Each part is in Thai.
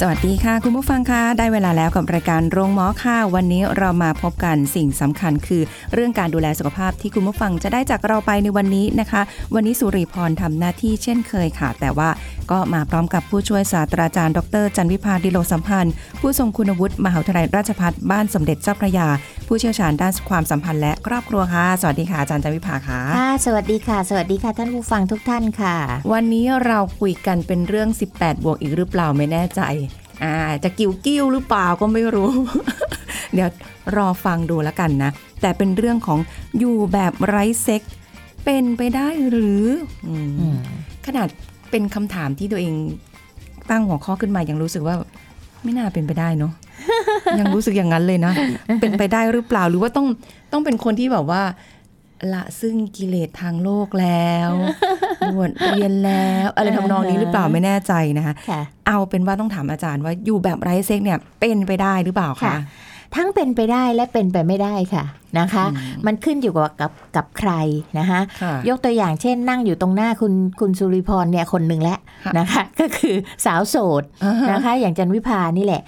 สวัสดีค่ะ คุณผู้ฟังคะได้เวลาแล้วกับรายการโรงหมอค่ะ วันนี้เรามาพบกันสิ่งสำคัญคือ เรื่องการดูแลสุขภาพที่คุณผู้ฟังจะได้จากเราไปในวันนี้นะคะ วันนี้สุริพรทำหน้าที่เช่นเคยค่ะ แต่ว่าก็มาพร้อมกับผู้ช่วยศาสตราจารย์ ดร จันวิพาดิโลสัมพันธ์ ผู้ทรงคุณวุฒิมหาวิทยาลัยราชภัฏบ้านสมเด็จเจ้าพระยา ผู้เชี่ยวชาญด้านความสัมพันธ์และครอบครัวค่ะ สวัสดีค่ะอาจารย์จันวิพาค่ะค่ะ สวัสดีค่ะ สวัสดีค่ะท่านผู้ฟังทุกท่านค่ะ วันนี้เราคุยกันเป็นเรื่อง 18 บวกอีกหรือเปล่าไม่แน่ใจอ่าจะกิ้วกิ้วหรือเปล่าก็ไม่รู้ เดี๋ยวรอฟังดูแล้วกันนะ แต่เป็นเรื่องของอยู่แบบไร้เซ็กเป็นไปได้หรืออืมขนาดเป็นคำถามที่ตัวเองตั้งหัวข้อขึ้นมายังรู้สึกว่าไม่น่าเป็นไปได้เนาะ ยังรู้สึกอย่างนั้นเลยนะ เป็นไปได้หรือเปล่าหรือว่าต้องต้องเป็นคนที่แบบว่า ละซึ่งกิเลสทางโลกแล้วบวชเรียนแล้ว อะไรทำนองนี้หรือเปล่าไม่แน่ใจนะคะค่ะเอาเป็นว่าต้องถามอาจารย์ว่าอยู่แบบไร้เซ็กเนี่ยเป็นไปได้หรือเปล่าค่ะคะ ทั้งเป็นไปได้และเป็นไปไม่ได้ค่ะนะคะ มันขึ้นอยู่กับกับกับใครนะคะค่ะยกตัวอย่างเช่น นั่งอยู่ตรงหน้าคุณคุณสุริพรเนี่ยคนหนึ่งแล้วค่ะนะคะ ก็คือสาวโสดอ่าฮะนะคะ อย่างจันวิพานี่แหละ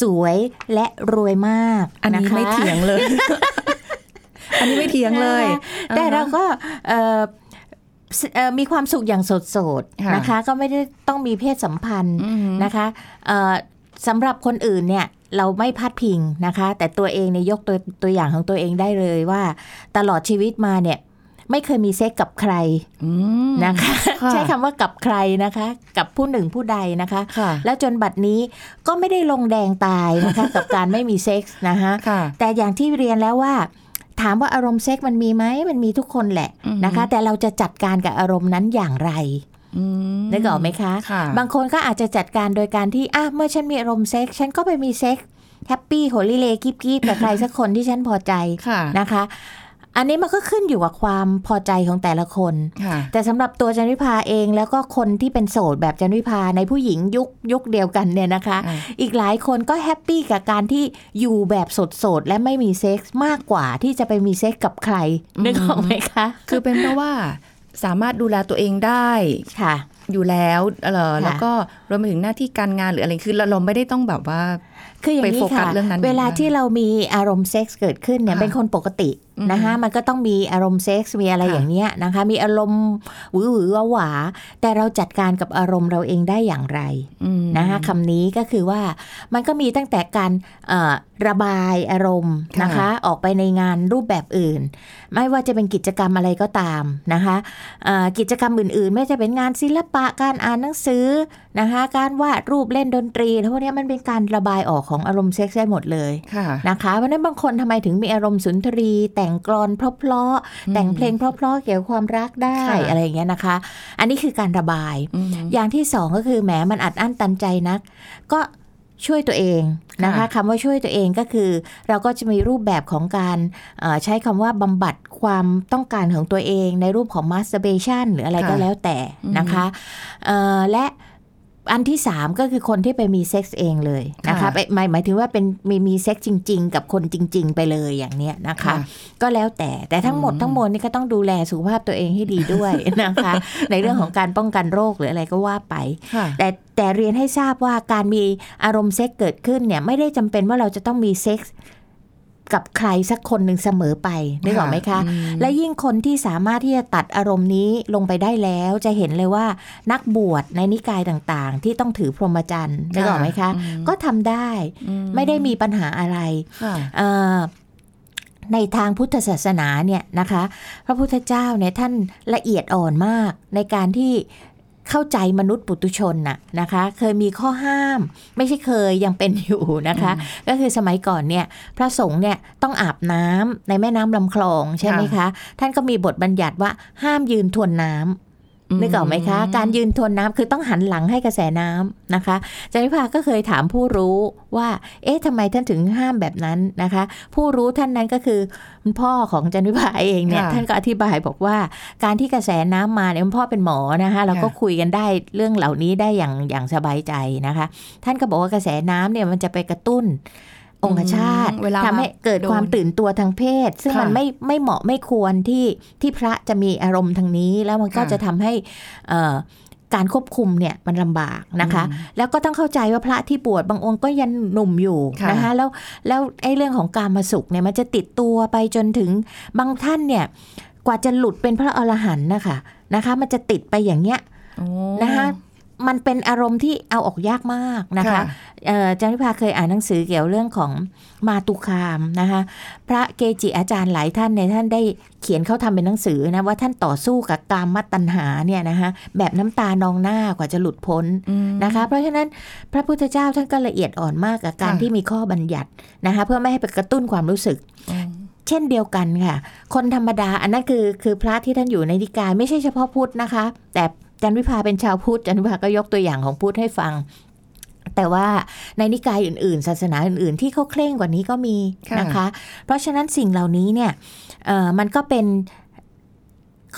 สวยและรวยมาก อันนี้ะคะไม่เถียงเลย อันนี้ไม่เถียงเลยนะคะแต่เราก็เอ่อสเอ่อมีความสุขอย่างสดสดๆค่ะนะคะ ก็ไม่ได้ต้องมีเพศสัมพันธ์อืมนะคะเอ่อสำหรับคนอื่นเนี่ย เราไม่พัดพิงนะคะ แต่ตัวเองเนี่ยยกตัวตัวอย่างของตัวเองได้เลยว่า ตลอดชีวิตมาเนี่ยไม่เคยมีเซ็กกับใครอืมนะคะค่ะใช้คำว่ากับใครนะคะ กับผู้หนึ่งผู้ใดนะคะค่ะแล้วจนบัดนี้ก็ไม่ได้ลงแดงตายนะคะ กับการไม่มีเซ็กส์นะคะค่ะแต่อย่างที่เรียนแล้วว่า ถามว่าอารมณ์เซ็กส์มันมีไหมมันมีทุกคนแหละอือฮึนะคะ แต่เราจะจัดการกับอารมณ์นั้นอย่างไรอืม นึกออกไหมคะค่ะบางคนก็อาจจะจัดการโดยการที่อะเมื่อฉันมีอารมณ์เซ็กส์ฉันก็ไปมีเซ็กส์ happy โฮลิเลกิบกิบกับใครสักคนที่ฉันพอใจค่ะนะคะ อันนี้มันก็ขึ้นอยู่กับความพอใจของแต่ละคนค่ะแต่สำหรับตัวจันวิพาเองแล้วก็คนที่เป็นโสดแบบจันวิพาในผู้หญิงยุคยุคเดียวกันเนี่ยนะคะอ่าอีกหลายคนก็ happy กับการที่อยู่แบบโสดๆและไม่มีเซ็กส์มากกว่าที่จะไปมีเซ็กส์กับใครนึกออกไหมคะ คือเป็นเพราะว่า สามารถดูแลตัวเองได้ค่ะ อยู่แล้วเออค่ะแล้วก็รวมไปถึงหน้าที่การงานหรืออะไรคือเราเราไม่ได้ต้องแบบว่า คืออย่างไปนี้โฟกัสค่ะเรื่องนั้นเวลาที่เรามีอารมณ์เซ็กส์เกิดขึ้นเนี่ยค่ะเป็นคนปกติอืมนะคะมันก็ต้องมีอารมณ์เซ็กส์มีอะไรค่ะอย่างเนี้ยนะคะ มีอารมณ์หวือหวือหวาหวา แต่เราจัดการกับอารมณ์เราเองได้อย่างไรอืมนะคะคำนี้ก็คือว่ามันก็มีตั้งแต่การเอ่อระบายอารมณ์นะคะค่ะออกไปในงานรูปแบบอื่น ไม่ว่าจะเป็นกิจกรรมอะไรก็ตามนะคะเอ่อกิจกรรมอื่นๆ ไม่ว่าจะเป็นงานศิลปะการอ่านหนังสือ นะคะการวาดรูปเล่นดนตรีทั้งพวกเนี้ยมันเป็นการระบายออกของอารมณ์เซ็กซ์ได้หมดเลยค่ะนะคะเพราะฉะนั้นบางคนทำไมถึงมีอารมณ์สุนทรี แต่งกลอนเพราะๆแต่งเพลงเพราะๆเกี่ยวกับความรักได้ค่ะอะไรอย่างเงี้ยนะคะ อันนี้คือการระบายอืมอย่างที่สองก็คือแหมมันอัดอั้นตันใจนัก ก็ช่วยตัวเองนะคะค่ะคำว่าช่วยตัวเองก็คือ เราก็จะมีรูปแบบของการเอ่อใช้คำว่าบำบัดความต้องการของตัวเองในรูปของ masturbation หรืออะไรก็ค่ะแล้วแต่นะคะเอ่อและ อันที่สามก็คือคนที่ไปมีเซ็กส์เองเลยนะคะค่ะไปหมายหมายถึงว่าเป็นมีมีเซ็กส์จริง ๆ กับคนจริง ๆ ไปเลยอย่างเนี้ยนะคะค่ะก็แล้วแต่แต่ทั้งหมดอืมทั้งมวลนี่ก็ต้องดูแลสุขภาพตัวเองให้ดีด้วยนะคะ ในเรื่องของการป้องกันโรคหรืออะไรก็ว่าไปค่ะแต่แต่เรียนให้ทราบว่าการมีอารมณ์เซ็กเกิดขึ้นเนี่ยไม่ได้จำเป็นว่าเราจะต้องมีเซ็กส์ กับใครสักคนหนึ่งเสมอไปนึกออกไหมคะอืมและยิ่งคนที่สามารถที่จะตัดอารมณ์นี้ลงไปได้แล้วจะเห็นเลยว่านักบวชในนิกายต่างๆ ที่ต้องถือพรหมจรรย์นึกออกไหมคะอืมก็ทำได้อืไม่ได้มีปัญหาอะไรค่ะเอ่อในทางพุทธศาสนาเนี่ยนะคะ พระพุทธเจ้าเนี่ยท่านละเอียดอ่อนมากในการที่ เข้าใจมนุษย์ปุตุชนน่ะนะคะ เคยมีข้อห้าม ไม่ใช่เคยยังเป็นอยู่นะคะ ก็คือสมัยก่อนเนี่ยพระสงฆ์เนี่ยต้องอาบน้ำในแม่น้ำลำคลองใช่ไหมคะ ท่านก็มีบทบัญญัติว่าห้ามยืนทวนน้ำอืม นึกออกไหมคะ การยืนทนน้ำคือต้องหันหลังให้กระแสน้ำนะคะจันทิพาก็เคยถามผู้รู้ว่า เอ๊ะทำไมท่านถึงห้ามแบบนั้นนะคะ ผู้รู้ท่านนั้นก็คือคุณพ่อของจันทิพาเองเนี่ยค่ะท่านก็อธิบายบอกว่า การที่กระแสน้ำมาเนี่ยคุณพ่อเป็นหมอนะคะเราก็ค่ะคุยกันได้เรื่องเหล่านี้ได้อย่างอย่างสบายใจนะคะ ท่านก็บอกว่ากระแสน้ำเนี่ยมันจะไปกระตุ้น องคชาตอืมเวลาทำให้เกิดโดนความตื่นตัวทางเพศ ซึ่งค่ะมันไม่ไม่เหมาะไม่ควรที่ที่พระจะมีอารมณ์ทางนี้ แล้วมันก็ค่ะจะทำให้เอ่อการควบคุมเนี่ยมันลำบากนะคะอืมแล้วก็ต้องเข้าใจว่าพระที่บวชบางองค์ก็ยังหนุ่มอยู่ค่ะนะคะแล้วแล้วไอ้เรื่องของการมาสุขเนี่ยมันจะติดตัวไปจนถึงบางท่านเนี่ยกว่าจะหลุดเป็นพระอรหันต์นะคะนะคะ มันจะติดไปอย่างเงี้ยโอ้นะคะ มันเป็นอารมณ์ที่เอาออกยากมากนะคะค่ะเอ่ออาจารย์วิภาเคยอ่านหนังสือเกี่ยวเรื่องของมาตุคามนะคะพระเกจิอาจารย์หลายท่านเนี่ยท่านได้เขียนเขาทำเป็นหนังสือนะว่าท่านต่อสู้กับกามมัตตัญหาเนี่ยนะคะแบบน้ำตานองหน้ากว่าจะหลุดพ้นอืมนะคะ เพราะฉะนั้นพระพุทธเจ้าท่านก็ละเอียดอ่อนมากกับการค่ะที่มีข้อบัญญัตินะคะเพื่อไม่ให้ไปกระตุ้นความรู้สึกอืมเช่นเดียวกันค่ะ คนธรรมดาอันนั้นคือคือพระที่ท่านอยู่ในนิกาย ไม่ใช่เฉพาะพุทธนะคะ แต่ จันวิภาเป็นชาวพุทธจันวิภาก็ยกตัวอย่างของพุทธให้ฟัง แต่ว่าในนิกายอื่น ๆ ศาสนาอื่น ๆ ที่เขาเคร่งกว่านี้ก็มีค่ะนะคะ เพราะฉะนั้นสิ่งเหล่านี้เนี่ยเอ่อมันก็เป็น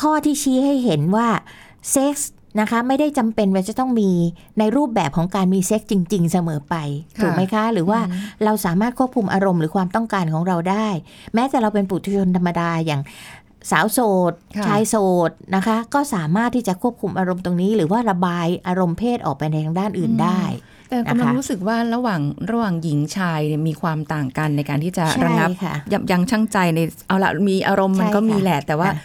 ข้อที่ชี้ให้เห็นว่าเซ็กส์นะคะไม่ได้จำเป็นว่าจะต้องมีในรูปแบบของการมีเซ็กส์จริง ๆ เสมอไปค่ะถูกไหมคะ หรือว่าอืมเราสามารถควบคุมอารมณ์หรือความต้องการของเราได้ แม้แต่เราเป็นปุถุชนธรรมดาอย่าง สาวโสดค่ะชายโสดนะคะ ก็สามารถที่จะควบคุมอารมณ์ตรงนี้ หรือว่าระบายอารมณ์เพศออกไปในทางด้านอื่นได้แต่กำลังนะคะรู้สึกว่าระหว่างระหว่างหญิงชายเนี่ยมีความต่างกันในการที่จะใช่ระงับค่ะยับยั้งชั่งใจในเอาละมีอารมณ์มันใช่ก็มีค่ะแหละ แต่ว่าค่ะ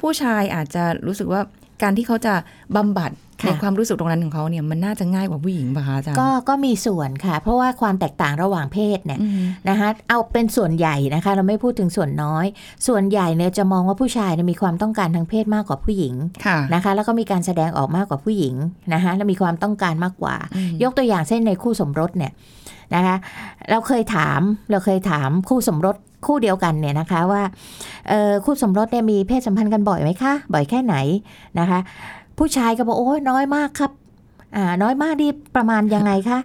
ผู้ชายอาจจะรู้สึกว่าการที่เขาจะบำบัดค่ะ ในความรู้สึกตรงนั้นของเขาเนี่ยมันน่าจะง่ายกว่าผู้หญิงป่ะคะอาจารย์ก็ก็มีส่วนค่ะ เพราะว่าความแตกต่างระหว่างเพศเนี่ยอืมนะคะเอาเป็นส่วนใหญ่นะคะ เราไม่พูดถึงส่วนน้อย ส่วนใหญ่เนี่ยจะมองว่าผู้ชายเนี่ยมีความต้องการทางเพศมากกว่าผู้หญิงค่ะนะคะ แล้วก็มีการแสดงออกมากกว่าผู้หญิงนะคะและมีความต้องการมากกว่าอืมยกตัวอย่างเช่นในคู่สมรสเนี่ยนะคะเราเคยถามเราเคยถามคู่สมรสคู่เดียวกันเนี่ยนะคะว่าเอ่อคู่สมรสเนี่ยมีเพศสัมพันธ์กันบ่อยไหมคะ บ่อยแค่ไหนนะคะ ผู้ชายก็บอกโอ้ยน้อยมากครับ อ่า น้อยมากนี่ประมาณยังไงคะ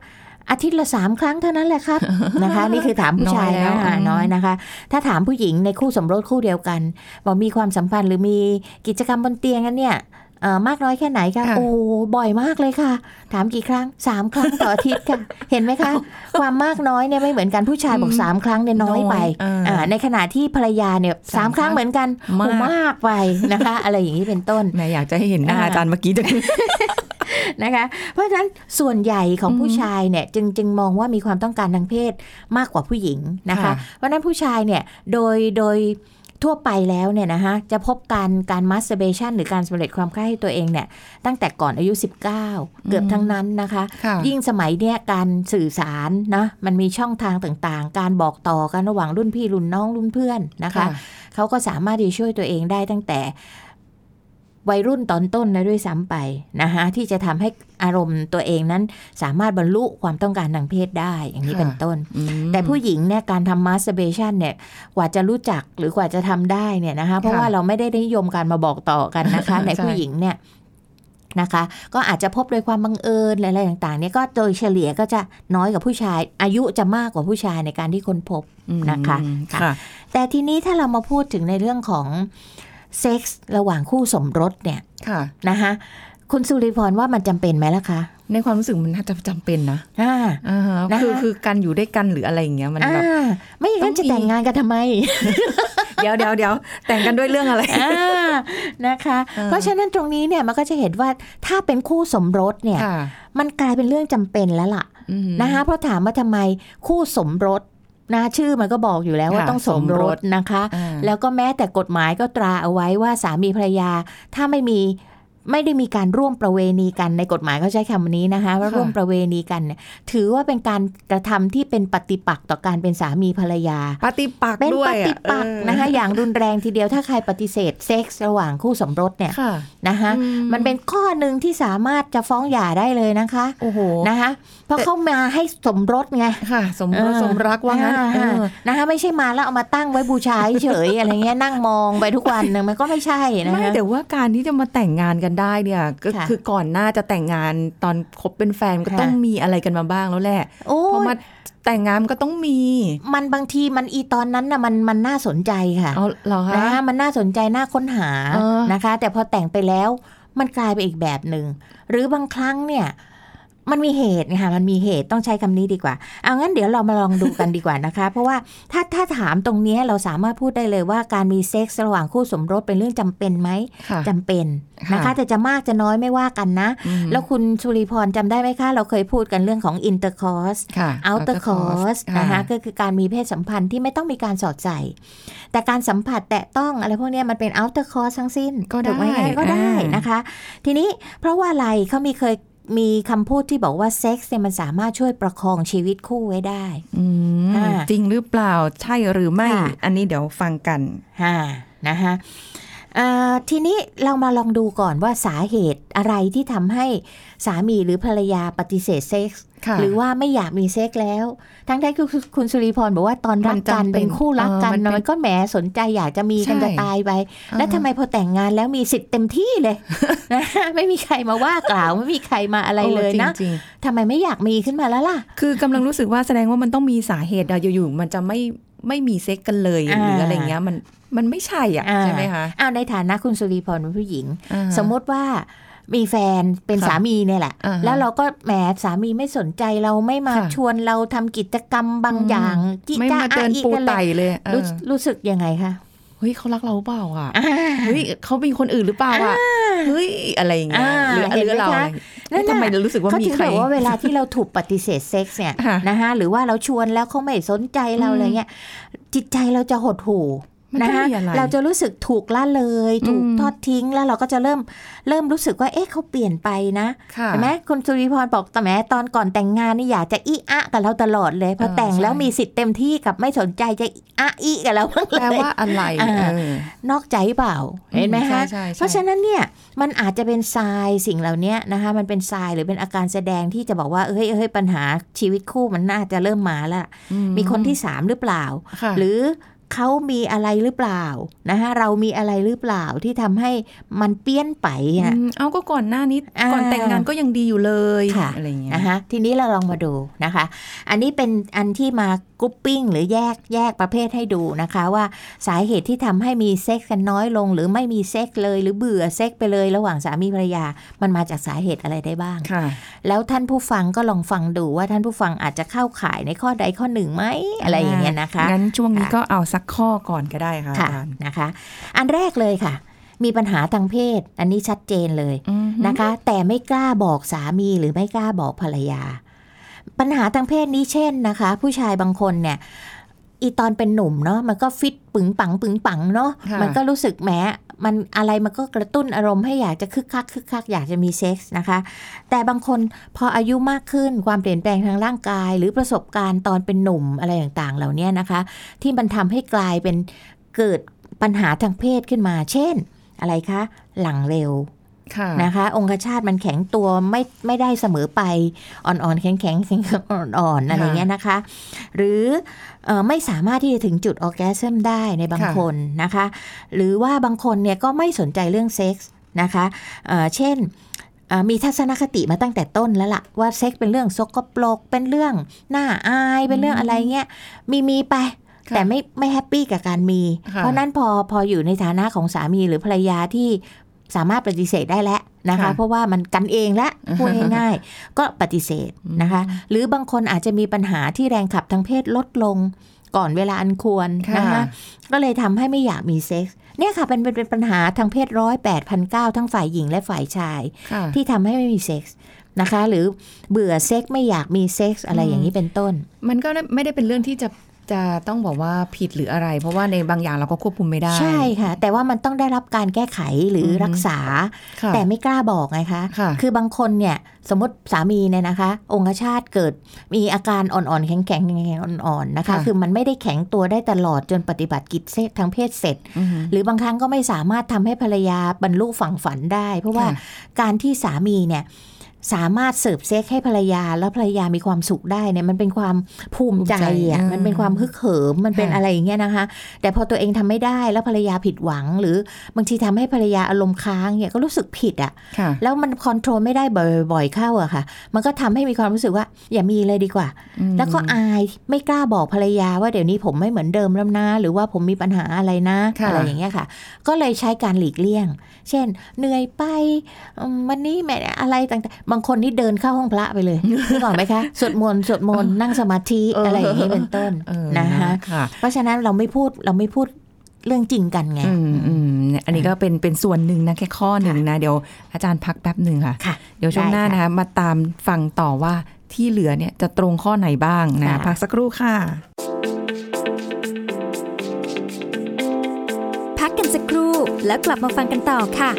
อาทิตย์ละสามครั้งเท่านั้นแหละครับนะคะ นี่คือถามผู้ชายน้อยแล้นะวอ่าอืมน้อยนะคะ ถ้าถามผู้หญิงในคู่สมรสคู่เดียวกันบอกมีความสัมพันธ์หรือมีกิจกรรมบนเตียงกันเนี่ยเอ่อ มากน้อยแค่ไหนคะค่ะโอ้บ่อยมากเลยค่ะ ถามกี่ครั้งสามครั้งต่ออาทิตย์ค่ะ เห็นไหมคะ ความมากน้อยเนี่ยไม่เหมือนกันผู้ชายบอกสามครั้งเนี่ยน้อยไปเออออ่าในขณะที่ภรรยาเนี่ยสาสามมครั้งครั้งเหมือนกันมากโอ้มากไปนะคะ อะไรอย่างนี้เป็นต้นแม่อยากจะให้เห็นหน้าอ่าอาจารย์เมื่อกี้จังนะคะ เพราะฉะนั้นส่วนใหญ่ของอืมผู้ชายเนี่ยจึงจึงมองว่ามีความต้องการทางเพศมากกว่าผู้หญิงนะคะค่ะเพราะฉะนั้นผู้ชายเนี่ยโดยโดย ทั่วไปแล้วเนี่ยนะคะจะพบการการมัสเ r เบชันหรือการสำเร็จความใคร่ให้ตัวเองเนี่ยตั้งแต่ก่อนอายุ 19 เกือบทั้งนั้นนะคะค่ะยิ่งสมัยเนี้ยการสื่อสารนะมันมีช่องทางต่างๆ การบอกต่อกันระหว่างรุ่นพี่รุ่นน้องรุ่นเพื่อนนะคะเขาก็สามารถที่จะช่วยตัวเองได้ตั้งแต่ วัยรุ่นตอนต้นนะด้วยซ้ำไปนะคะที่จะทำให้อารมณ์ตัวเองนั้นสามารถบรรลุความต้องการทางเพศได้อย่างนี้ค่ะเป็นต้นอืมแต่ผู้หญิงเนี่ยการทำ masturbation เนี่ยกว่าจะรู้จักหรือกว่าจะทำได้เนี่ยนะคะเพราะว่าเราไม่ได้นิยมการมาบอกต่อกันนะคะ ในใช่ผู้หญิงเนี่ยนะคะก็อาจจะพบโดยความบังเอิญอะไรต่างๆเนี่ยก็โดยเฉลี่ยก็จะน้อยกว่าผู้ชาย อายุจะมากกว่าผู้ชายในการที่ค้นพบอืมนะคะค่ะแต่ทีนี้ถ้าเรามาพูดถึงในเรื่องของ เซ็กส์ระหว่างคู่สมรสเนี่ยค่ะนะคะคุณสุริพรว่ามันจำเป็นไหมล่ะคะ ในความรู้สึกมันน่าจะจำเป็นนะอ่าอ่าฮะนะคะคือคือการอยู่ด้วยกันหรืออะไรอย่างเงี้ยมันอ่าแบบไม่อย่างนั้นต้จะองมีแต่งงานกันทำไม เดี๋ยวเดี๋ยวเดี๋ยวแต่งกันด้วยเรื่องอะไรอ่านะคะเออเพราะฉะนั้นตรงนี้เนี่ยมันก็จะเห็นว่าถ้าเป็นคู่สมรสเนี่ยค่ะมันกลายเป็นเรื่องจำเป็นแล้วล่ะอืมนะคะเพราะถามว่าทำไมคู่สมรส นะชื่อมันก็บอกอยู่แล้วว่าค่ะต้องสมรสมรสสนะคะอ่าแล้วก็แม้แต่กฎหมายก็ตราเอาไว้ว่าสามีภรรยาถ้าไม่มีไม่ได้มีการร่วมประเวณีกันในกฎหมายเขาใช้คำนี้นะคะว่าค่ะร่วมประเวณีกันเนี่ยถือว่าเป็นการกระทำที่เป็นปฏิปักษ์ต่อการเป็นสามีภรรยา ปฏิปักษ์เป็นด้วปยฏิปักษ์เออนะคะอย่างรุนแรงทีเดียวถ้าใครปฏิเสธเซ็กส์ระหว่างคู่สมรสเนี่ยค่ะนะคะอืมันเป็นข้อหนึ่งที่สามารถจะฟ้องหย่าได้เลยนะคะโอ้โหนะคะ เพราะเขามาให้สมรสไงค่ะ สมรสเออสมรักว่างั้นอ่เออนะคะไม่ใช่มาแล้วเอามาตั้งไว้บูชาเฉยๆอะไรเงี้ยนั่งมองไปทุกวันนึงมันก็ไม่ใช่นะไม่คะแต่ว่าการที่จะมาแต่งงานกันได้เนี่ยก็ค่ะคือก่อนหน้าจะแต่งงานตอนคบเป็นแฟนก็ค่ะต้องมีอะไรกันมาบ้างแล้วแหละโอ้พอมาแต่งงานมันก็ต้องมี มันบางทีมันอีตอนนั้นน่ะมันมันน่าสนใจค่ะเอาเหรอคะนะมันน่าสนใจน่าค้นหาเออนะคะ แต่พอแต่งไปแล้วมันกลายไปอีกแบบหนึ่งหรือบางครั้งเนี่ย มันมีเหตุไงค่ะมันมีเหตุต้องใช้คำนี้ดีกว่า เอางั้นเดี๋ยวเรามาลองดูกันดีกว่านะคะ เพราะว่าถ้าถ้าถามตรงเนี้ยเราสามารถพูดได้เลยว่าการมีเซ็กส์ระหว่างคู่สมรสเป็นเรื่องจำเป็นไหมค่ะจำเป็นนะคะค่ะแต่จะมากจะน้อยไม่ว่ากันนะอืมแล้วคุณสุริพรจำได้ไหมคะ เราเคยพูดกันเรื่องของ intercourse ค่ะ outer course นะคะก็คือการมีเพศสัมพันธ์ที่ไม่ต้องมีการสอดใส่แต่การสัมผัสแตะต้องอะไรพวกเนี้ยมันเป็น outer course ทั้งสิ้นก็ได้ถูกไหมคะก็ได้อ่านนะคะ ทีนี้เพราะว่าอะไรเขามีเคย มีคำพูดที่บอกว่าเซ็กซ์เนี่ยมันสามารถช่วยประคองชีวิตคู่ไว้ได้อืมอ่าจริงหรือเปล่าใช่หรือไม่ค่ะอันนี้เดี๋ยวฟังกันฮ่านะคะเอ่อ ทีนี้เรามาลองดูก่อนว่าสาเหตุอะไรที่ทำให้สามีหรือภรรยาปฏิเสธเซ็กส์ค่ะหรือว่าไม่อยากมีเซ็กส์แล้ว ทั้งที่คุณคุณสุริพรบอกว่าตอนรักกันมันจำเป็นเป็นคู่รักกันเออมันเป็นมันก็แหมสนใจอยากจะมีกันใช่จะตายไป แล้วทำไมพอแต่งงานแล้วมีสิทธิ์เต็มที่เลยนะไม่มีใครมาว่ากล่าวไม่มีใครมาอะไรเลยนะโจริงทำไมไม่อยากมีขึ้นมาแล้วล่ะๆคือกำลังรู้สึกว่าแสดงว่ามันต้องมีสาเหตุอะอยู่ๆมันจะไม่ ไม่มีเซ็กกันเลยอ่าหรืออะไรเงี้ยมันมันไม่ใช่อะอ่าใช่ไหมคะอ้าวในฐานะคุณสุริพรเป็นผู้หญิงอ่าสมมติว่ามีแฟนเป็นค่ะสามีเนี่ยแหละอ่าฮะแล้วเราก็แหมสามีไม่สนใจเราไม่มาค่ะชวนเราทำกิจกรรมบางอืมอย่างจิไม่จ้ามาเดินอาอีปูกันเลไต่ยเลยเออรู้รู้สึกยังไงคะ เฮ้ยเขารักเราเปล่าอะอ่าเฮ้ยเขามีคนอื่นหรือเปล่าอะเฮ้ยอะไรอย่างเงี้ยอ่าหรือเห็นหรือไหมเราคะอะไรนั่นทำไมน่ะเรารู้สึกว่าเขามีถึงใครบอกว่าเวลาที่เราถูกปฏิเสธเซ็กซ์เนี่ยค่ะนะคะหรือว่าเราชวนแล้วเขาไม่สนใจเราอืมอะไรเงี้ยจิตใจเราจะหดหู่มั นนะต้องคะมีอะไรเราจะรู้สึกถูกละเลย ถูกอืมทอดทิ้งแล้วเราก็จะเริ่มเริ่มรู้สึกว่าเอ๊ะเขาเปลี่ยนไปนะค่ะเห็นไหมคุณสุริพรบอกแต่แม้ตอนก่อนแต่งงานนี่อยากจะอีอะกับเราตลอดเลยพอเออแต่งแล้วใช่มีสิทธิ์เต็มที่กับไม่สนใจจะอะอีกับเราบ้างเลแปลยว่าอะไรอ่าเออนอกใจเปล่าเห็นไหมคะใช่ใช่ใช่เพราะฉะนั้นเนี่ยมันอาจจะเป็นทรายสิ่งเหล่านี้นะคะมันเป็นทรายหรือเป็นอาการแสดงที่จะบอกว่าเฮ้ยเฮ้ยปัญหาชีวิตคู่มันน่าจะเริ่มมาแล้วอืมีคนที่สามหรือเปล่าค่ะหรือ เขามีอะไรหรือเปล่านะคะเรามีอะไรหรือเปล่าที่ทำให้มันเปี้ยนไปอะอืมเอาก็ก่อนหน้านี้อ่าก่อนแต่งงานก็ยังดีอยู่เลยค่ะอะไรอย่างเงี้ยนะคะทีนี้เราลองมาดูนะคะ อันนี้เป็นอันที่มา grouping หรือแยกแยกประเภทให้ดูนะคะว่าสาเหตุที่ทำให้มีเซ็กซ์กันน้อยลง หรือไม่มีเซ็กซ์เลย หรือเบื่อเซ็กซ์ไปเลยระหว่างสามีภรรยา มันมาจากสาเหตุอะไรได้บ้างค่ะแล้วท่านผู้ฟังก็ลองฟังดูว่าท่านผู้ฟังอาจจะเข้าข่ายในข้อใดข้อหนึ่งไหมอะไรอย่างเงี้ยนะคะ งั้นช่วงนี้ค่ะก็เอาสักข้อก่อนก็ได้ค่ะค่ะอาจารย์นะคะ อันแรกเลยค่ะมีปัญหาทางเพศ อันนี้ชัดเจนเลยอืมนะคะ แต่ไม่กล้าบอกสามีหรือไม่กล้าบอกภรรยา ปัญหาทางเพศนี้เช่นนะคะ ผู้ชายบางคนเนี่ยอีตอนเป็นหนุ่มเนาะมันก็ฟิตปึงปังปึงปังเนาะค่ะมันก็รู้สึกแหมมันอะไรมันก็กระตุ้นอารมณ์ให้อยากจะคึกคักคึกคักอยากจะมีเซ็กส์นะคะ แต่บางคนพออายุมากขึ้นความเปลี่ยนแปลงทางร่างกาย หรือประสบการณ์ตอนเป็นหนุ่มอะไรต่างๆ เหล่านี้นะคะ ที่มันทำให้กลายเป็นเกิดปัญหาทางเพศขึ้นมา เช่นอะไรคะ หลังเร็วค่ะ นะคะ องคชาตมันแข็งตัวไม่ไม่ได้เสมอไปอ่อนๆแข็งๆแข็งๆอ่อนๆอะไรเงี้ยนะคะ หรือเออไม่สามารถที่จะถึงจุดออร์แกซึมได้ในบางคนนะคะ หรือว่าบางคนเนี่ยก็ไม่สนใจเรื่องเซ็กส์นะคะเอ่อเช่นเอ่อมีทัศนคติมาตั้งแต่ต้นแล้วล่ะ ว่าเซ็กส์เป็นเรื่องสกปรกเป็นเรื่องน่าอายเป็นเรื่องอะไรเงี้ยมีมีไปค่ะแต่ไม่ไม่แฮปปี้กับการมีค่ะเพราะนั้นพอพออยู่ในฐานะของสามีหรือภรรยาที่ สามารถปฏิเสธได้แล้วนะคะค่ะเพราะว่ามันกันเองละพูดง่ายๆ ก็ปฏิเสธนะคะ หรือบางคนอาจจะมีปัญหาที่แรงขับทางเพศลดลงก่อนเวลาอันควรนะคะก็เลยทำให้ไม่อยากมีเซ็กส์เนี่ยค่ะเป็นเป็นเป็นปัญหาทางเพศร้อยแปดพันเก้าทั้งฝ่ายหญิงและฝ่ายชายค่ะที่ทำให้ไม่มีเซ็กส์นะคะ หรือเบื่อเซ็กส์ไม่อยากมีเซ็กส์อะไรอย่างนี้เป็นต้น มันก็ไม่ได้เป็นเรื่องที่จะ จะต้องบอกว่าผิดหรืออะไร เพราะว่าในบางอย่างเราก็ควบคุมไม่ได้ ใช่ค่ะ แต่ว่ามันต้องได้รับการแก้ไขหรือออฮึรักษาค่ะแต่ไม่กล้าบอกไงคะค่ะคือบางคนเนี่ยสมมติสามีเนี่ยนะคะ องคชาตเกิดมีอาการอ่อนๆ แข็งๆแข็งๆอ่อนๆนะคะค่ะคือมันไม่ได้แข็งตัวได้ตลอดจนปฏิบัติกิจทางเพศเสร็จอืมหรือบางครั้งก็ไม่สามารถทำให้ภรรยาบรรลุฝั่งฝันได้ เพราะว่าค่ะการที่สามีเนี่ย สามารถเสิร์ฟเซ็กให้ภรรยา แล้วภรรยามีความสุขได้เนี่ยมันเป็นความภูมิใจภูมิใจอะอ่ามัมันเป็นความฮึกเหิมมันเป็นค่ะอะไรอย่างเงี้ยนะคะ แต่พอตัวเองทำไม่ได้แล้วภรรยาผิดหวัง หรือบางทีทำให้ภรรยาอารมณ์ค้างเนี่ยก็รู้สึกผิดอะค่ะแล้วมันคอนโทรลไม่ได้บ่อยๆเข้าอะค่ะ มันก็ทำให้มีความรู้สึกว่า อย่ามีเลยดีกว่าอืมแล้วก็อายไม่กล้าบอกภรรยาว่าเดี๋ยวนี้ผมไม่เหมือนเดิมแล้วนะหรือว่าผมมีปัญหาอะไรนะค่ะอะไรอย่างเงี้ยค่ะ ก็เลยใช้การหลีกเลี่ยง เช่น เหนื่อยไปอืมวันนี้แม่อะไรต่างๆ บางคนนี่เดินเข้าห้องพระไปเลยนึกออกไหมคะสวดมนต์สวดมนต์นั่งสมาธิอะไรอย่างนี้เป็นต้นเออนะคะค่ะเพราะฉะนั้นเราไม่พูดเราไม่พูดเรื่องจริงกันไงอืมอืมเนี่ยอันนี้ก็เป็นเป็นส่วนหนึ่งนะแค่ข้อหนึ่งนะ เดี๋ยวอาจารย์พักแป๊บหนึ่งค่ะค่ะเดี๋ยวช่วงหน้าได้ค่ะนะคะมาตามฟังต่อว่าที่เหลือเนี่ยจะตรงข้อไหนบ้างนะค่ะพักสักครู่ค่ะ สักครู่แล้วกลับมาฟังกันต่อค่ะ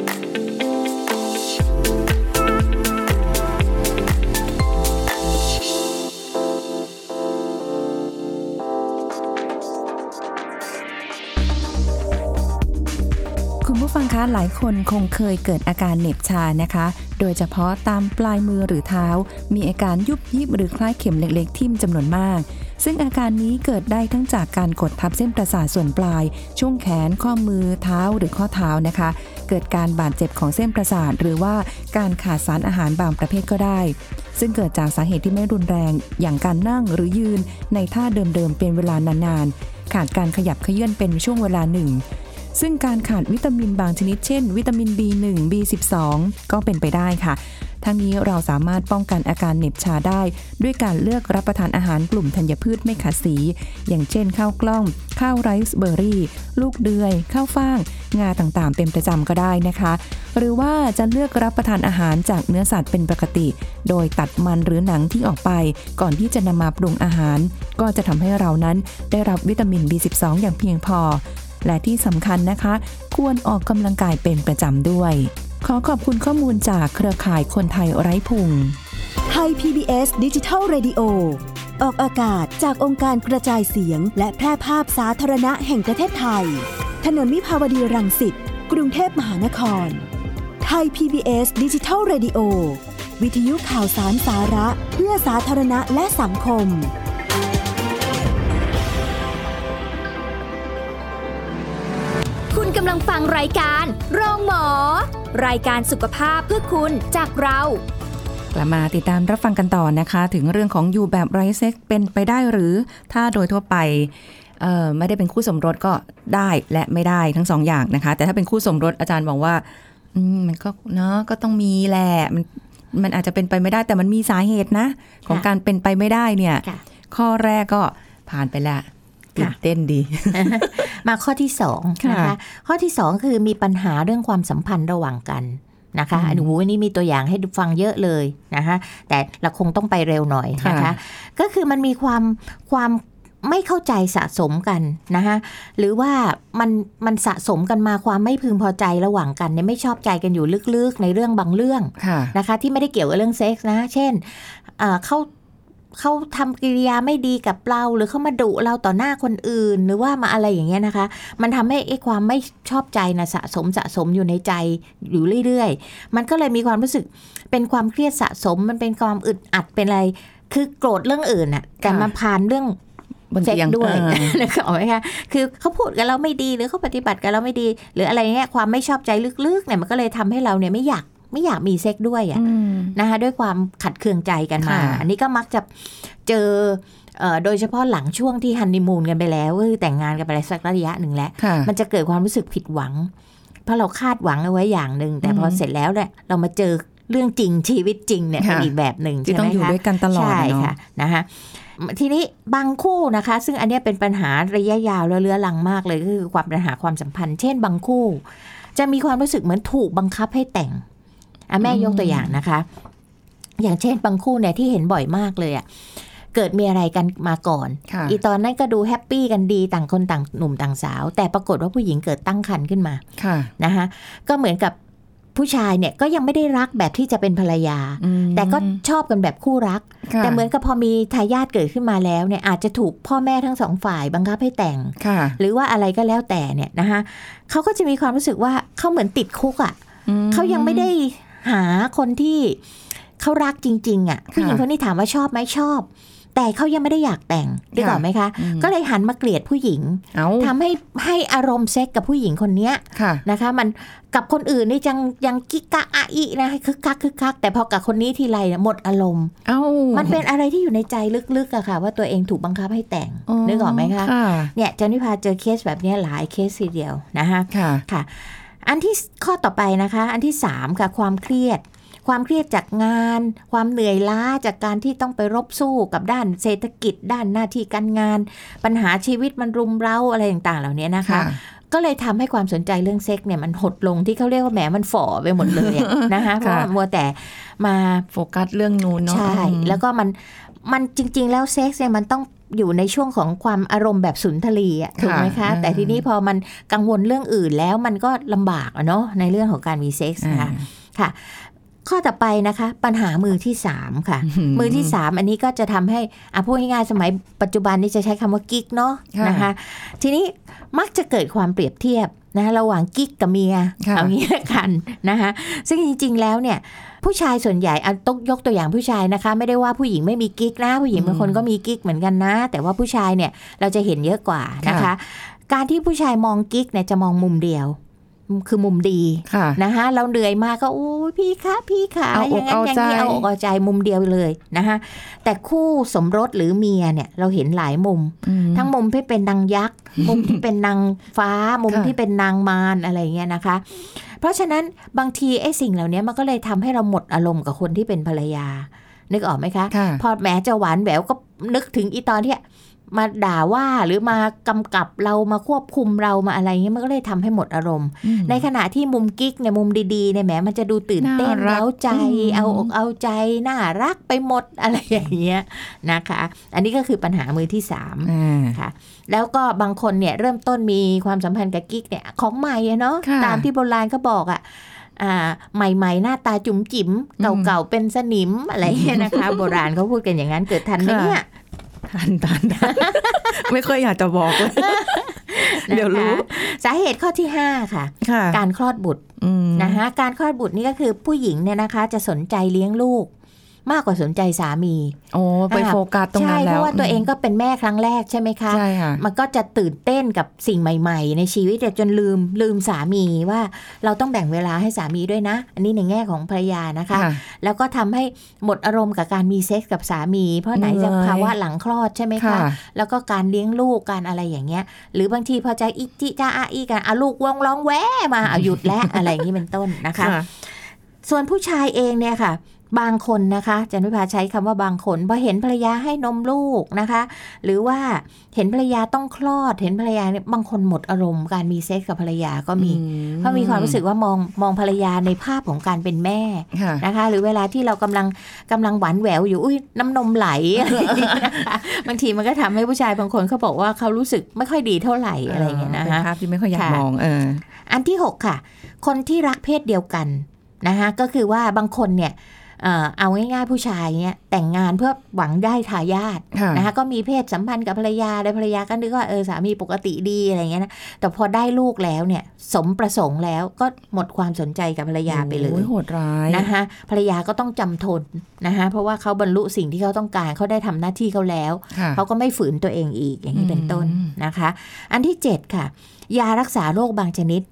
คุณผู้ฟังคะหลายคนคงเคยเกิดอาการเหน็บชานะคะ โดยเฉพาะตามปลายมือหรือเท้า มีอาการยุบยิบหรือคล้ายเข็มเล็กๆ ทิ่มจำนวนมาก ซึ่งอาการนี้เกิดได้ทั้งจากการกดทับเส้นประสาทส่วนปลาย ช่วงแขน ข้อมือ เท้า หรือข้อเท้านะคะ เกิดการบาดเจ็บของเส้นประสาท หรือว่าการขาดสารอาหารบางประเภทก็ได้ ซึ่งเกิดจากสาเหตุที่ไม่รุนแรง อย่างการนั่งหรือยืนในท่าเดิมๆเป็นเวลานานๆ ขาดการขยับเขยื่อนเป็นช่วงเวลาหนึ่ง ซึ่งการขาดวิตามินบางชนิดเช่น วิตามิน B1 B12 ก็เป็นไปได้ค่ะทั้งนี้เราสามารถป้องกันอาการเหน็บชาได้ ด้วยการเลือกรับประทานอาหารกลุ่มธัญพืชไม่ขัดสี อย่างเช่นข้าวกล้อง ข้าวไรซ์เบอร์รี่ ลูกเดือย ข้าวฟ่าง งาต่างๆ เป็นประจำก็ได้นะคะ หรือว่าจะเลือกรับประทานอาหารจากเนื้อสัตว์เป็นปกติ โดยตัดมันหรือหนังที่ออกไป ก่อนที่จะนำมาปรุงอาหาร ก็จะทำให้เรานั้นได้รับวิตามิน B12 อย่างเพียงพอ และที่สำคัญนะคะ ควรออกกำลังกายเป็นประจำด้วย ขอขอบคุณข้อมูลจากเครือข่ายคนไทยไร้พุงไทย PBS ดิจิทัล Radio ออกอากาศจากองค์การกระจายเสียง และแพร่ภาพสาธารณะแห่งประเทศไทย ถนนมิภาวดีรังสิต กรุงเทพมหานคร ไทย PBS ดิจิทัล Radio วิทยุข่าวสารสาระ เพื่อสาธารณะและสังคมำลังฟังรายการโรงหมอ รายการสุขภาพเพื่อคุณจากเรากลับมาติดตามรับฟังกันต่อนะคะ ถึงเรื่องของอยู่แบบไร้เซ็กเป็นไปได้หรือถ้าโดยทั่วไปเอ่อไม่ได้เป็นคู่สมรสก็ได้และไม่ได้ทั้งสองอย่างนะคะ แต่ถ้าเป็นคู่สมรสอาจารย์บอกว่าอืมมันก็เนาะก็ต้องมีแหละมันมันอาจจะเป็นไปไม่ได้แต่มันมีสาเหตุนะ ของการเป็นไปไม่ได้เนี่ยค่ะข้อแรกก็ผ่านไปละ ตื่นเต้นดี มาข้อที่สองค่ะนะคะข้อที่สองคือมีปัญหาเรื่องความสัมพันธ์ระหว่างกันนะคะอืมอันนี้วันนี้มีตัวอย่างให้ฟังเยอะเลยนะคะแต่เราคงต้องไปเร็วหน่อยนะคะค่ะก็คือมันมีความความไม่เข้าใจสะสมกันนะคะหรือว่ามันมันสะสมกันมาความไม่พึงพอใจระหว่างกันเนี่ยไม่ชอบใจกันอยู่ลึกๆในเรื่องบางเรื่องค่ะนะคะที่ไม่ได้เกี่ยวกับเรื่องเซ็กส์นะ เช่นเอ่อเขา เขาทำกิริยาไม่ดีกับเราหรือเขามาดุเราต่อหน้าคนอื่น หรือว่ามาอะไรอย่างเงี้ยนะคะ มันทำให้ไอ้ความไม่ชอบใจนะสะสมสะสมอยู่ในใจอยู่เรื่อยๆ มันก็เลยมีความรู้สึกเป็นความเครียดสะสม มันเป็นความอึดอัดเป็นอะไร คือโกรธเรื่องอื่นอะแต่ค่ะมาผ่านเรื่องบนเซ็กเตียงด้วยเออนึกออกไหมคะคือเขาพูดกับเราไม่ดีหรือเขาปฏิบัติกับเราไม่ดี หรืออะไรเงี้ยความไม่ชอบใจลึกๆเนี่ยมันก็เลยทำให้เราเนี่ยไม่อยาก ไม่อยากมีเซ็กด้วยอะอืมนะคะด้วยความขัดเคืองใจกันมาค่ะอันนี้ก็มักจะเจอเอ่อโดยเฉพาะหลังช่วงที่ฮันนีมูนกันไปแล้วก็คือแต่งงานกันไปแล้วสักระยะหนึ่งแล้วค่ะมันจะเกิดความรู้สึกผิดหวัง เพราะเราคาดหวังเอาไว้อย่างหนึ่งแต่พออืมเสร็จแล้วเนี่ยเรามาเจอเรื่องจริงชีวิตจริงเนี่ยค่ะเป็นอีกแบบหนึ่งที่ใช่ต้อไหงมอยู่คะด้วยกันตลอดใช่อะเนาะค่ะนะคะทีนี้บางคู่นะคะ ซึ่งอันเนี้ยเป็นปัญหาระยะยาวและเรื้อรังมากเลยก็คือความปัญหาความสัมพันธ์ เช่นบางคู่ จะมีความรู้สึกเหมือนถูกบังคับให้แต่ง อะแม่ยกตัวอย่างนะคะ อย่างเช่นบางคู่เนี่ยที่เห็นบ่อยมากเลยอะเกิดมีอะไรกันมาก่อนค่ะอีตอนนั้นก็ดูแฮปปี้กันดีต่างคนต่างหนุ่มต่างสาว แต่ปรากฏว่าผู้หญิงเกิดตั้งครรภ์ขึ้นมาค่ะนะคะก็เหมือนกับผู้ชายเนี่ยก็ยังไม่ได้รักแบบที่จะเป็นภรรยาอืมแต่ก็ชอบกันแบบคู่รักค่ะแต่เหมือนกับพอมีทายาทเกิดขึ้นมาแล้วเนี่ยอาจจะถูกพ่อแม่ทั้งสองฝ่ายบังคับให้แต่งค่ะหรือว่าอะไรก็แล้วแต่เนี่ยนะคะเขาก็จะมีความรู้สึกว่าเขาเหมือนติดคุกอะ่ะอืมเขายังไม่ได้ หาคนที่เขารักจริง ๆ อะผู้หญิงคนนี้ถามว่าชอบไหมชอบ แต่เขายังไม่ได้อยากแต่งได้ก่อนไหมคะอืมก็เลยหันมาเกลียดผู้หญิงเอาทำให้ให้อารมณ์เซ็กกับผู้หญิงคนเนี้ยค่ะนะคะ มันกับคนอื่นนี่ยังยังกิกกะอะอีนะให้คึกคักคึกคักแต่พอกับคนนี้ทีไรเนี่ยหมดอารมณ์เอ้ามันเป็นอะไรที่อยู่ในใจลึกๆอะค่ะ ว่าตัวเองถูกบังคับให้แต่งนึกออกไหมคะค่ะเนี่ยจันนิพาเจอเคสแบบเนี้ยหลายเคสทีเดียวนะคะค่ะค่ะ อันที่ข้อต่อไปนะคะ อันที่สามค่ะความเครียด ความเครียดจากงาน ความเหนื่อยล้าจากการที่ต้องไปรบสู้กับด้านเศรษฐกิจ ด้านหน้าที่การงาน ปัญหาชีวิตมันรุมเร้าอะไรต่างๆ เหล่านี้นะคะค่ะก็เลยทำให้ความสนใจเรื่องเซ็กส์เนี่ยมันหดลงที่เขาเรียกว่าแหมมันฝ่อไปหมดเลยอะนะคะเพราะว่ามัวแต่มาโฟกัสเรื่องนู้นเนาะใช่อืมแล้วก็มันมันจริง ๆ แล้วเซ็กซ์เนี่ยมันต้อง อยู่ในช่วงของความอารมณ์แบบสุนทรีย์อะถูกไหมคะ แต่ทีนี้พอมันกังวลเรื่องอื่นแล้วมันก็ลำบากอะเนาะในเรื่องของการมีเซ็กซ์นะคะค่ะ ข้อต่อไปนะคะ ปัญหามือที่สามค่ะ มือที่สามอันนี้ก็จะทำให้อะพูดง่ายๆสมัยปัจจุบันนี้จะใช้คำว่ากิ๊กเนาะค่ะนะคะ ทีนี้มักจะเกิดความเปรียบเทียบ นะระหว่างกิ๊กกับเมียค่ะเอางี้ละกันนะคะซึ่งจริง ๆ แล้วเนี่ยผู้ชายส่วนใหญ่เอาต้องยกตัวอย่างผู้ชายนะคะ ไม่ได้ว่าผู้หญิงไม่มีกิ๊กนะ ผู้หญิงบางคนก็มีกิ๊กเหมือนกันนะ แต่ว่าผู้ชายเนี่ยเราจะเห็นเยอะกว่านะคะค่ะการที่ผู้ชายมองกิ๊กเนี่ยจะมองมุมเดียว คือมุมดีค่ะนะคะเราเหนื่อยมากก็โอ้ยพี่คะพี่คะเอาออกย่างนั้นอย่างนี้เอาใจเอาอกเอาใจมุมเดียวเลยนะคะแต่คู่สมรสหรือเมียเนี่ยเราเห็นหลายมุมอืมทั้งมุมที่เป็นนางยักษ์ มุมที่เป็นนางฟ้ามุมค่ะที่เป็นนางมารอะไรอย่างเงี้ยนะคะ เพราะฉะนั้นบางทีไอ้สิ่งเหล่านี้มันก็เลยทำให้เราหมดอารมณ์กับคนที่เป็นภรรยานึกออกไหมคะค่ะพอแม้จะหวานแหววก็นึกถึงอีตอนที่ มาด่าว่าหรือมากำกับเรามาควบคุมเรามาอะไรเงี้ยมันก็เลยทำให้หมดอารมณ์อืมในขณะที่มุมกิ๊กในยมุมดีๆเนี่ยแหมมันจะดูตื่นเต้นน่ารักเร้าใจอืมเอาอกเอาใจน่ารักไปหมดอะไรอย่างเงี้ยนะคะ อันนี้ก็คือปัญหามือที่สามอ่าค่ะ แล้วก็บางคนเนี่ยเริ่มต้นมีความสัมพันธ์กับกิ๊กเนี่ยของใหม่อะเนาะค่ะตามที่โบราณเขาบอกอะอ่าใหม่ๆ หน้าตาจุ๋มจิ๋มอืมเก่าๆ เป็นสนิมอะไรอย่างเงี้ยนะคะ โบราณเขาพูดกันอย่างนั้นเกิดทันไหมเนี่ย ทันทันทันไม่ค่อยอยากจะบอกเลยเดี๋ยวรู้นะคะสาเหตุข้อที่ 5 ค่ะค่ะการคลอดบุตรอืมนะคะการคลอดบุตรนี่ก็คือผู้หญิงเนี่ยนะคะ จะสนใจเลี้ยงลูก มากกว่าสนใจสามี โอ้ไปอ่าโฟกัสตรงใช่นั้นเพแล้วราะว่าตัวเองก็เป็นแม่ครั้งแรกใช่ไหมคะใช่ค่ะมันก็จะตื่นเต้นกับสิ่งใหม่ ๆ ในชีวิตแต่จนลืมลืมสามีว่าเราต้องแบ่งเวลาให้สามีด้วยนะ อันนี้ในแง่ของภรรยานะคะค่ะแล้วก็ทำให้หมดอารมณ์กับการมีเซ็กส์กับสามี เพราะไหนจะเหนื่อยภาวะหลังคลอดใช่ไหมค่ะคะ แล้วก็การเลี้ยงลูกการอะไรอย่างเงี้ย หรือบางทีพอใจอิจิจ้าอาอีกันอาลูกวองร้องแวมาเอาหยุดแล้วอะไรอย่างนี้เป็นต้นนะคะค่ะส่วนผู้ชายเองเนี่ยค่ะ บางคนนะคะจันวิภาใช้คำว่าบางคนพอเห็นภรรยาให้นมลูกนะคะ หรือว่าเห็นภรรยาต้องคลอด เห็นภรรยาเนี่ยบางคนหมดอารมณ์การมีเซ็กส์กับภรรยาก็มีอืเพราะมีความรู้สึกว่ามองมองภรรยาในภาพของการเป็นแม่ค่ะนะคะ หรือเวลาที่เรากำลังกำลังหวานแหววอยู่อุ้ยน้ำนมไหลอะไรอย่างเงี้ยนะคะบางทีมันก็ทำให้ผู้ชายบางคนเขาบอกว่าเขารู้สึกไม่ค่อยดีเท่าไหร่อะไรอย่างเงี้ยนะเป็นคะภาพที่ไม่ค่อยอยากค่ะมองเอออันที่ 6 ค่ะ คนที่รักเพศเดียวกันนะคะก็คือว่าบางคนเนี่ย เอ่อเอาง่ายๆผู้ชายเนี่ยแต่งงานเพื่อหวังได้ทายาทค่ะนะคะก็มีเพศสัมพันธ์กับภรรยาแล้วภรรยาก็นึกว่าเออสามีปกติดีอะไรเงี้ยนะแต่พอได้ลูกแล้วเนี่ยสมประสงค์แล้วก็หมดความสนใจกับภรรยาไปเลยโอ้โหดร้ายนะคะภรรยาก็ต้องจำทนนะคะเพราะว่าเขาบรรลุสิ่งที่เขาต้องการเขาได้ทำหน้าที่เขาแล้วค่ะเขาก็ไม่ฝืนตัวเองอีกอย่างนี้เป็นต้นอืมนะคะ อันที่ 7 ค่ะ ยารักษาโรคบางชนิด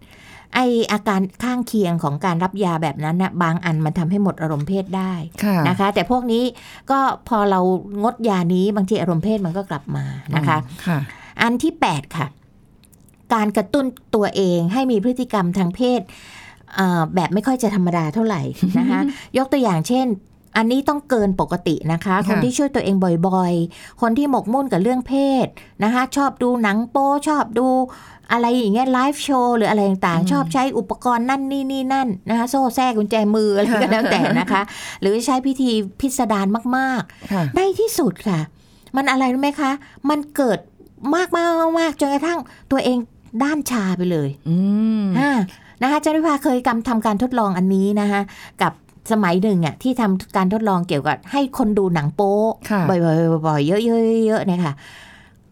ไออาการข้างเคียงของการรับยาแบบนั้นนะบางอันมันทำให้หมดอารมณ์เพศได้ค่ะนะคะ แต่พวกนี้ก็พอเรางดยานี้บางทีอารมณ์เพศมันก็กลับมานะคะค่ะอันที่ 8 ค่ะ การกระตุ้นตัวเองให้มีพฤติกรรมทางเพศเอ่อแบบไม่ค่อยจะธรรมดาเท่าไหร่นะคะยกตัวอย่างเช่นอันนี้ต้องเกินปกตินะคะ คนที่ช่วยตัวเองบ่อยๆ คนที่หมกมุ่นกับเรื่องเพศนะคะ ชอบดูหนังโป๊ชอบดู อะไรอย่างเงี้ยไลฟ์โชว์หรืออะไรต่างๆ ชอบใช้อุปกรณ์นั่นนี่นี่นั่นนะคะโซ่แทรกกุญแจมืออะไรก็แล้วแต่นะคะ หรือใช้พิธีพิสดารมากๆค่ะในที่สุดค่ะ มันอะไรรู้ไหมคะ มันเกิดมากมากมากมากจนกระทั่งตัวเองด้านชาไปเลยอืมอ่านะคะจันวิภาเคยกำทำการทดลองอันนี้นะคะกับสมัยหนึ่งอะที่ทำการทดลองเกี่ยวกับให้คนดูหนังโป๊ค่ะบ่อยๆบ่อยๆเยอะๆเยอะๆเนี่ยค่ะ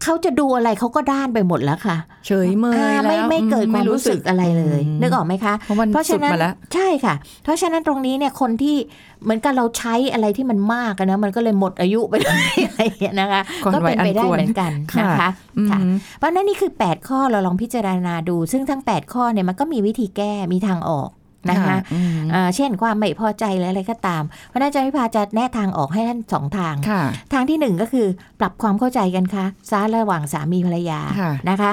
เขาจะดูอะไรเขาก็ด้านไปหมดแล้วค่ะ เฉยเมยอ่าแล้วไม่ไม่เกิดความรู้สึกอะไรเลยนึกออกไหมคะ เพราะมันเพราะสุฉะดนั้นมาแล้วใช่ค่ะ เพราะฉะนั้นตรงนี้เนี่ยคนที่เหมือนกับเราใช้อะไรที่มันมากอะนะมันก็เลยหมดอายุไปเลยอะไรอย่างเงี้ยนะคะก่อนก็วัเป็ยนอันไปได้ควรเหมือนกันนะคะอืมค่ะเพราะฉะนั้นนี่คือ 8 ข้อเราลองพิจารณาดู ซึ่งทั้ง 8 ข้อเนี่ยมันก็มีวิธีแก้มีทางออก นะคะอืมอ่าเช่นความไม่พอใจหรืออะไรก็ตามเพราะฉะนั้นอาจารย์วิภาจะแนะทางออกให้ท่านสองทางค่ะทางที่หนึ่งก็คือปรับความเข้าใจกันค่ะซาระหว่างสามีภรรยาค่ะนะคะ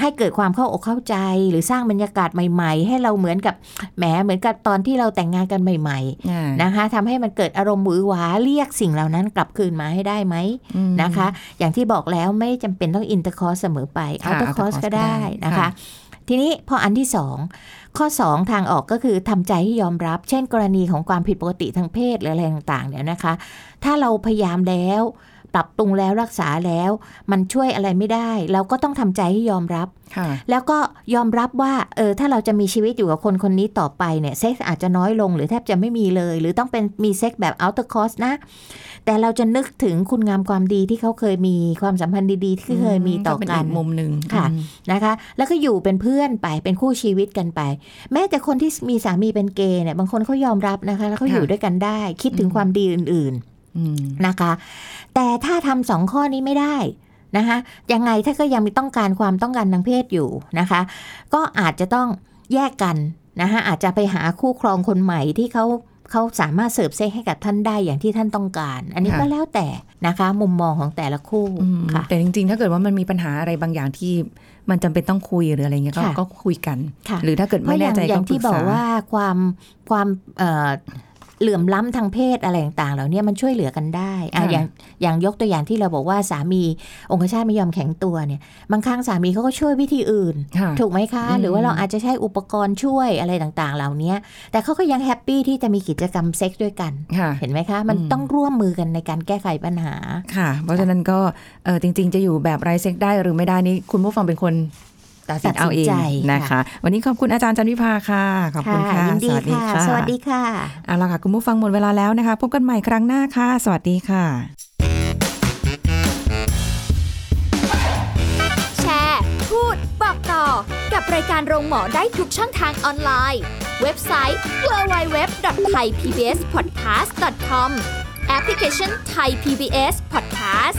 ให้เกิดความเข้าอกเข้าใจหรือสร้างบรรยากาศใหม่ ๆ ให้เราเหมือนกับแหมเหมือนกับตอนที่เราแต่งงานกันใหม่อ่าๆนะคะทำให้มันเกิดอารมณ์หวือหวาเรียกสิ่งเหล่านั้นกลับคืนมาให้ได้ไหมอืมนะคะ อย่างที่บอกแล้วไม่จำเป็นต้อง intercourse เสมอไปค่ะอัลเตอร์คอร์ส outer course ก็ได้ก็ได้นะคะค่ะ ทีนี้พออันที่สองข้อ 2 ทางออกก็คือทำใจให้ยอมรับ เช่น กรณีของความผิดปกติทางเพศหรืออะไรต่างๆเนี่ยนะคะ ถ้าเราพยายามแล้ว ปรับปรุงแล้วรักษาแล้ว มันช่วยอะไรไม่ได้ เราก็ต้องทำใจให้ยอมรับค่ะแล้วก็ยอมรับว่าเออถ้าเราจะมีชีวิตอยู่กับคนคนนี้ต่อไปเนี่ยเซ็กส์อาจจะน้อยลงหรือแทบจะไม่มีเลย หรือต้องเป็นมีเซ็กส์แบบ outer course นะ แต่เราจะนึกถึงคุณงามความดีที่เขาเคยมีความสัมพันธ์ดีๆ ที่เคยมีต่อกันเป็นอีกมุมหนึ่งค่ะอืมนะคะ แล้วก็อยู่เป็นเพื่อนไปเป็นคู่ชีวิตกันไป แม้แต่คนที่มีสามีเป็นเกย์เนี่ยบางคนเขายอมรับนะคะแล้วเขาอยู่ด้วยกันได้ คิดถึงความดีอื่นๆอืม นะคะ แต่ถ้าทำสองข้อนี้ไม่ได้นะคะยังไงถ้าก็ยังมีต้องการความต้องการทางเพศอยู่นะคะ ก็อาจจะต้องแยกกันนะคะอาจจะไปหาคู่ครองคนใหม่ที่เขาเขาสามารถเสิร์ฟเซ็กให้กับท่านได้อย่างที่ท่านต้องการ อันนี้ค่ะก็แล้วแต่นะคะ มุมมองของแต่ละคู่อืมค่ะแต่จริงๆ ถ้าเกิดว่ามันมีปัญหาอะไรบางอย่างที่มันจำเป็นต้องคุยหรืออะไรเงี้ยก็ค่ะก็คุยกันค่ะหรือถ้าเกิดเพไม่ราะอแน่ย่างใจอก็ย่างปรึที่กบอกษาว่าความความ เอ่อเหลื่อมล้ำทางเพศอะไรต่างๆเหล่านี้มันช่วยเหลือกันได้อะค่ะอย่างอย่างยกตัวอย่างที่เราบอกว่าสามีองคชาตไม่ยอมแข็งตัวเนี่ยบางครั้งสามีเขาก็ช่วยวิธีอื่นค่ะถูกไหมคะอืมหรือว่าเราอาจจะใช้อุปกรณ์ช่วยอะไรต่างๆ เหล่านี้แต่เขาก็ยังแฮปปี้ที่จะมีกิจกรรมเซ็กซ์ด้วยกันค่ะเห็นไหมคะ มันอืมต้องร่วมมือกันในการแก้ไขปัญหาค่ะ เพราะฉะนั้นก็เออจริง ๆ จะอยู่แบบไรเซ็กได้หรือไม่ได้นี่คุณผู้ฟังเป็นคน ตัดสินเอาเองตัดสินใจนะคะค่ะวันนี้ขอบคุณอาจารย์จันวิภาค่ะ ขอบคุณค่ะยินดีสวัสดีค่ะค่ะ สวัสดีค่ะเอาละค่ะ คุณผู้ฟังหมดเวลาแล้วนะคะ พบกันใหม่ครั้งหน้าค่ะ สวัสดีค่ะ แชร์ พูด บอกต่อ กับรายการโรงหมอได้ทุกช่องทางออนไลน์ เว็บไซต์ www.thaipbspodcast.com แอปพลิเคชัน Thai PBS Podcast